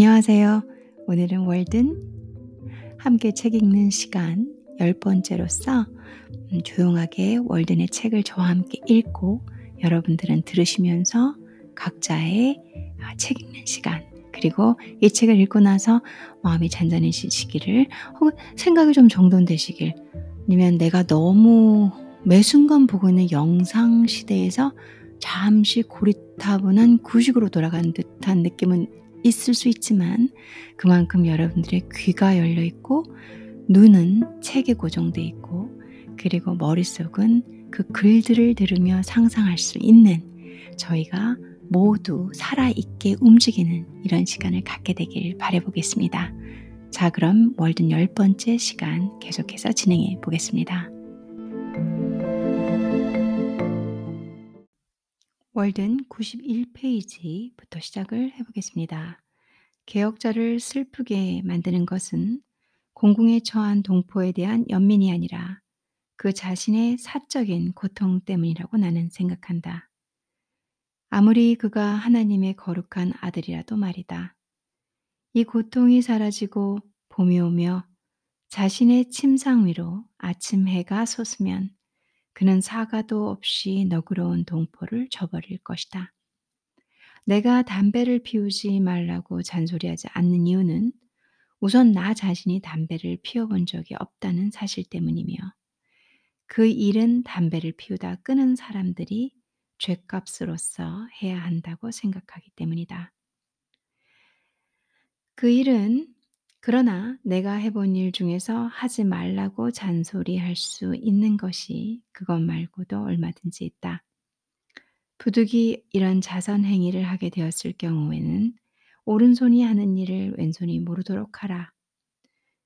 안녕하세요. 오늘은 월든 함께 책 읽는 시간 열 번째로서 음, 조용하게 월든의 책을 저와 함께 읽고 여러분들은 들으시면서 각자의 아, 책 읽는 시간 그리고 이 책을 읽고 나서 마음이 잔잔해지시기를 혹은 생각이 좀 정돈되시길 아니면 내가 너무 매 순간 보고 있는 영상 시대에서 잠시 고리타분한 구식으로 돌아가는 듯한 느낌은 있을 수 있지만 그만큼 여러분들의 귀가 열려 있고 눈은 책에 고정돼 있고 그리고 머릿속은 그 글들을 들으며 상상할 수 있는 저희가 모두 살아있게 움직이는 이런 시간을 갖게 되길 바라보겠습니다. 자, 그럼 월든 열 번째 시간 계속해서 진행해 보겠습니다. 월든 91페이지부터 시작을 해보겠습니다. 개혁자를 슬프게 만드는 것은 공공에 처한 동포에 대한 연민이 아니라 그 자신의 사적인 고통 때문이라고 나는 생각한다. 아무리 그가 하나님의 거룩한 아들이라도 말이다. 이 고통이 사라지고 봄이 오며 자신의 침상 위로 아침 해가 솟으면 그는 사과도 없이 너그러운 동포를 저버릴 것이다. 내가 담배를 피우지 말라고 잔소리하지 않는 이유는 우선 나 자신이 담배를 피워본 적이 없다는 사실 때문이며 그 일은 담배를 피우다 끄는 사람들이 죄값으로서 해야 한다고 생각하기 때문이다. 그 일은 그러나 내가 해본 일 중에서 하지 말라고 잔소리할 수 있는 것이 그것 말고도 얼마든지 있다. 부득이 이런 자선 행위를 하게 되었을 경우에는 오른손이 하는 일을 왼손이 모르도록 하라.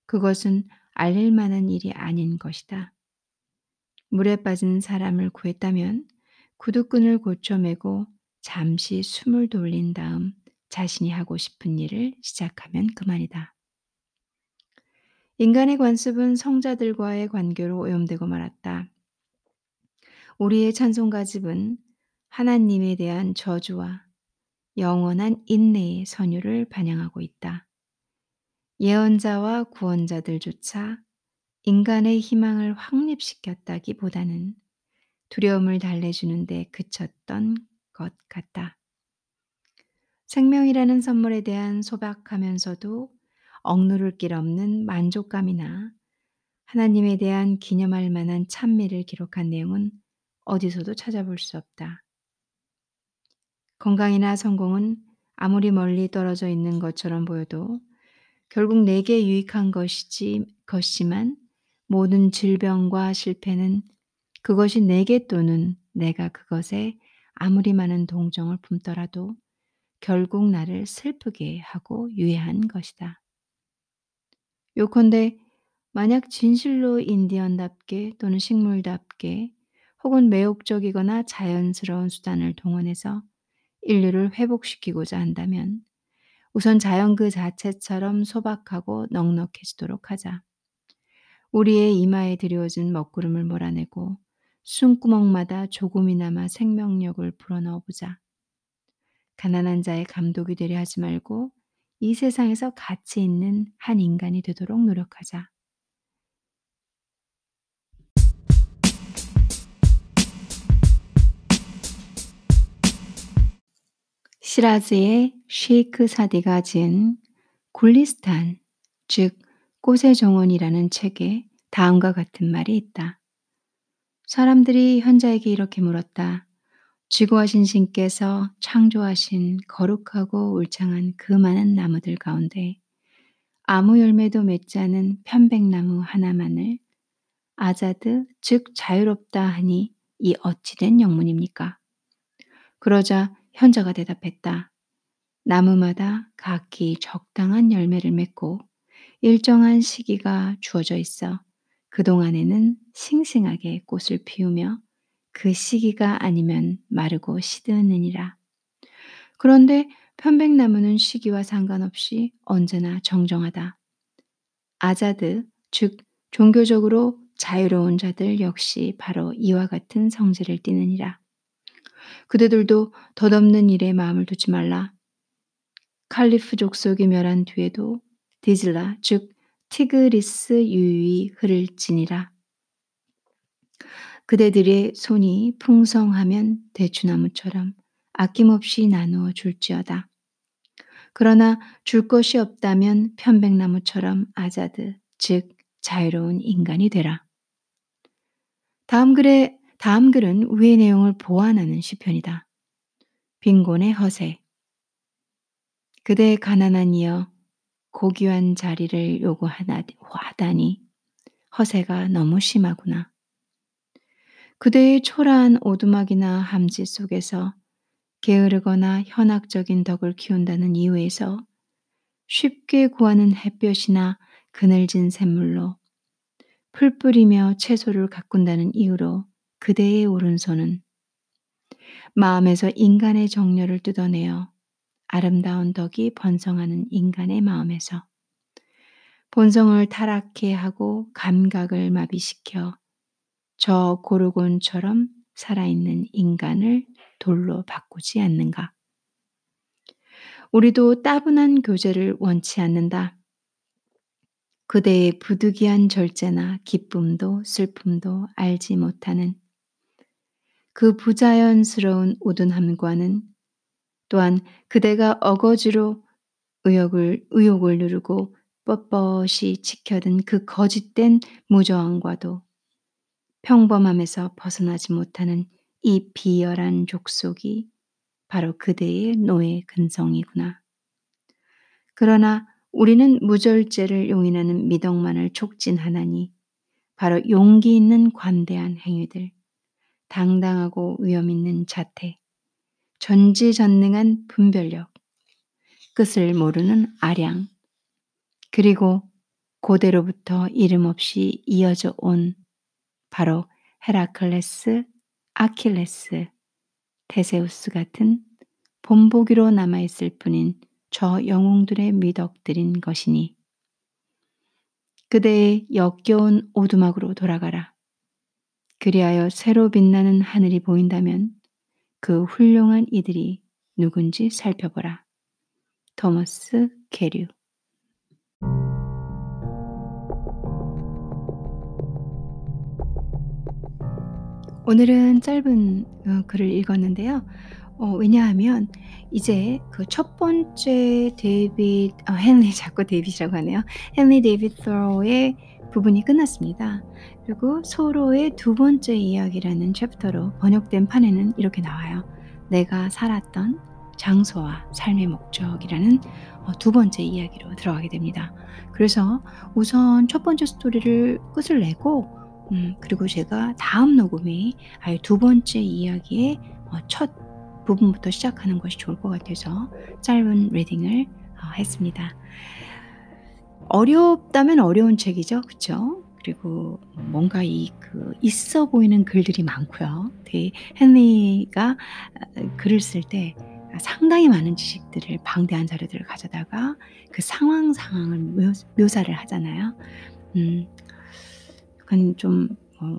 그것은 알릴 만한 일이 아닌 것이다. 물에 빠진 사람을 구했다면 구두끈을 고쳐매고 잠시 숨을 돌린 다음 자신이 하고 싶은 일을 시작하면 그만이다. 인간의 관습은 성자들과의 관계로 오염되고 말았다. 우리의 찬송가집은 하나님에 대한 저주와 영원한 인내의 선율을 반영하고 있다. 예언자와 구원자들조차 인간의 희망을 확립시켰다기보다는 두려움을 달래주는 데 그쳤던 것 같다. 생명이라는 선물에 대한 소박하면서도 억누를 길 없는 만족감이나 하나님에 대한 기념할 만한 찬미를 기록한 내용은 어디서도 찾아볼 수 없다. 건강이나 성공은 아무리 멀리 떨어져 있는 것처럼 보여도 결국 내게 유익한 것이지, 것이지만 모든 질병과 실패는 그것이 내게 또는 내가 그것에 아무리 많은 동정을 품더라도 결국 나를 슬프게 하고 유해한 것이다. 요컨대 만약 진실로 인디언답게 또는 식물답게 혹은 매혹적이거나 자연스러운 수단을 동원해서 인류를 회복시키고자 한다면 우선 자연 그 자체처럼 소박하고 넉넉해지도록 하자. 우리의 이마에 드리워진 먹구름을 몰아내고 숨구멍마다 조금이나마 생명력을 불어넣어 보자. 가난한 자의 감독이 되려 하지 말고 이 세상에서 가치 있는 한 인간이 되도록 노력하자. 시라즈의 쉐이크 사디가 지은 굴리스탄, 즉 꽃의 정원이라는 책에 다음과 같은 말이 있다. 사람들이 현자에게 이렇게 물었다. 지구하신 신께서 창조하신 거룩하고 울창한 그 많은 나무들 가운데 아무 열매도 맺지 않은 편백나무 하나만을 아자드 즉 자유롭다 하니 이 어찌된 영문입니까? 그러자 현자가 대답했다. 나무마다 각기 적당한 열매를 맺고 일정한 시기가 주어져 있어 그동안에는 싱싱하게 꽃을 피우며 그 시기가 아니면 마르고 시드느니라. 그런데 편백나무는 시기와 상관없이 언제나 정정하다. 아자드, 즉 종교적으로 자유로운 자들 역시 바로 이와 같은 성질을 띠느니라. 그대들도 덧없는 일에 마음을 두지 말라. 칼리프 족속이 멸한 뒤에도 디질라 즉 티그리스 유유히 흐를 지니라. 그대들의 손이 풍성하면 대추나무처럼 아낌없이 나누어 줄지어다. 그러나 줄 것이 없다면 편백나무처럼 아자드, 즉 자유로운 인간이 되라. 다음 글에 다음 글은 위의 내용을 보완하는 시편이다. 빈곤의 허세. 그대 가난한 이여 고귀한 자리를 요구하다니 허세가 너무 심하구나. 그대의 초라한 오두막이나 함지 속에서 게으르거나 현학적인 덕을 키운다는 이유에서 쉽게 구하는 햇볕이나 그늘진 샘물로 풀 뿌리며 채소를 가꾼다는 이유로 그대의 오른손은 마음에서 인간의 정열을 뜯어내어 아름다운 덕이 번성하는 인간의 마음에서 본성을 타락해 하고 감각을 마비시켜 저 고르곤처럼 살아있는 인간을 돌로 바꾸지 않는가. 우리도 따분한 교제를 원치 않는다. 그대의 부득이한 절제나 기쁨도 슬픔도 알지 못하는 그 부자연스러운 우둔함과는 또한 그대가 어거지로 의욕을, 의욕을 누르고 뻣뻣이 지켜든 그 거짓된 무저항과도 평범함에서 벗어나지 못하는 이 비열한 족속이 바로 그대의 노예 근성이구나. 그러나 우리는 무절제를 용인하는 미덕만을 촉진하나니 바로 용기 있는 관대한 행위들, 당당하고 위험 있는 자태, 전지전능한 분별력, 끝을 모르는 아량, 그리고 고대로부터 이름 없이 이어져 온 바로 헤라클레스, 아킬레스, 테세우스 같은 본보기로 남아있을 뿐인 저 영웅들의 미덕들인 것이니 그대의 역겨운 오두막으로 돌아가라. 그리하여 새로 빛나는 하늘이 보인다면 그 훌륭한 이들이 누군지 살펴보라. 토머스 게류 오늘은 짧은 어, 글을 읽었는데요. 어, 왜냐하면 이제 그 첫 번째 데이빗, 어, 헨리 자꾸 데이빗이라고 하네요. 헨리 데이빗 서로의 부분이 끝났습니다. 그리고 소로의 두 번째 이야기라는 챕터로 번역된 판에는 이렇게 나와요. 내가 살았던 장소와 삶의 목적이라는 어, 두 번째 이야기로 들어가게 됩니다. 그래서 우선 첫 번째 스토리를 끝을 내고 음, 그리고 제가 다음 녹음이 아예 두 번째 이야기의 어, 첫 부분부터 시작하는 것이 좋을 것 같아서 짧은 리딩을 어, 했습니다. 어렵다면 어려운 책이죠, 그렇죠? 그리고 뭔가 이 그 있어 보이는 글들이 많고요. 되게 헨리가 어, 글을 쓸 때 상당히 많은 지식들을 방대한 자료들을 가져다가 그 상황 상황을 묘, 사를 하잖아요. 음, 약간 좀 어,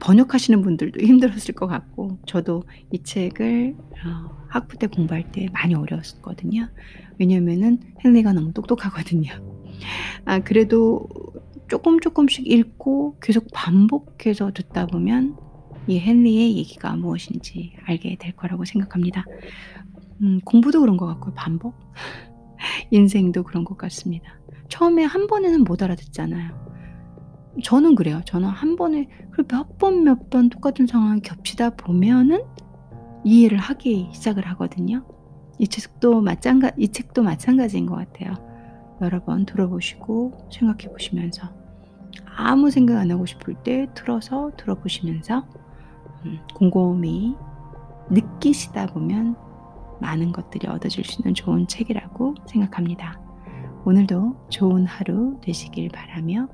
번역하시는 분들도 힘들었을 것 같고 저도 이 책을 어, 학부 때 공부할 때 많이 어려웠거든요. 왜냐면은 헨리가 너무 똑똑하거든요. 아 그래도 조금 조금씩 읽고 계속 반복해서 듣다 보면 이 헨리의 얘기가 무엇인지 알게 될 거라고 생각합니다. 음, 공부도 그런 것 같고 반복 인생도 그런 것 같습니다. 처음에 한 번에는 못 알아듣잖아요. 저는 그래요. 저는 한 번에 몇 번 몇 번 똑같은 상황이 겹치다 보면은 이해를 하기 시작을 하거든요. 이 책도 마찬가 이 책도 마찬가지인 것 같아요. 여러 번 들어보시고 생각해 보시면서 아무 생각 안 하고 싶을 때 틀어서 들어보시면서 음, 곰곰이 느끼시다 보면 많은 것들이 얻어질 수 있는 좋은 책이라고 생각합니다. 오늘도 좋은 하루 되시길 바라며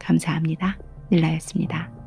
감사합니다. 닐라였습니다.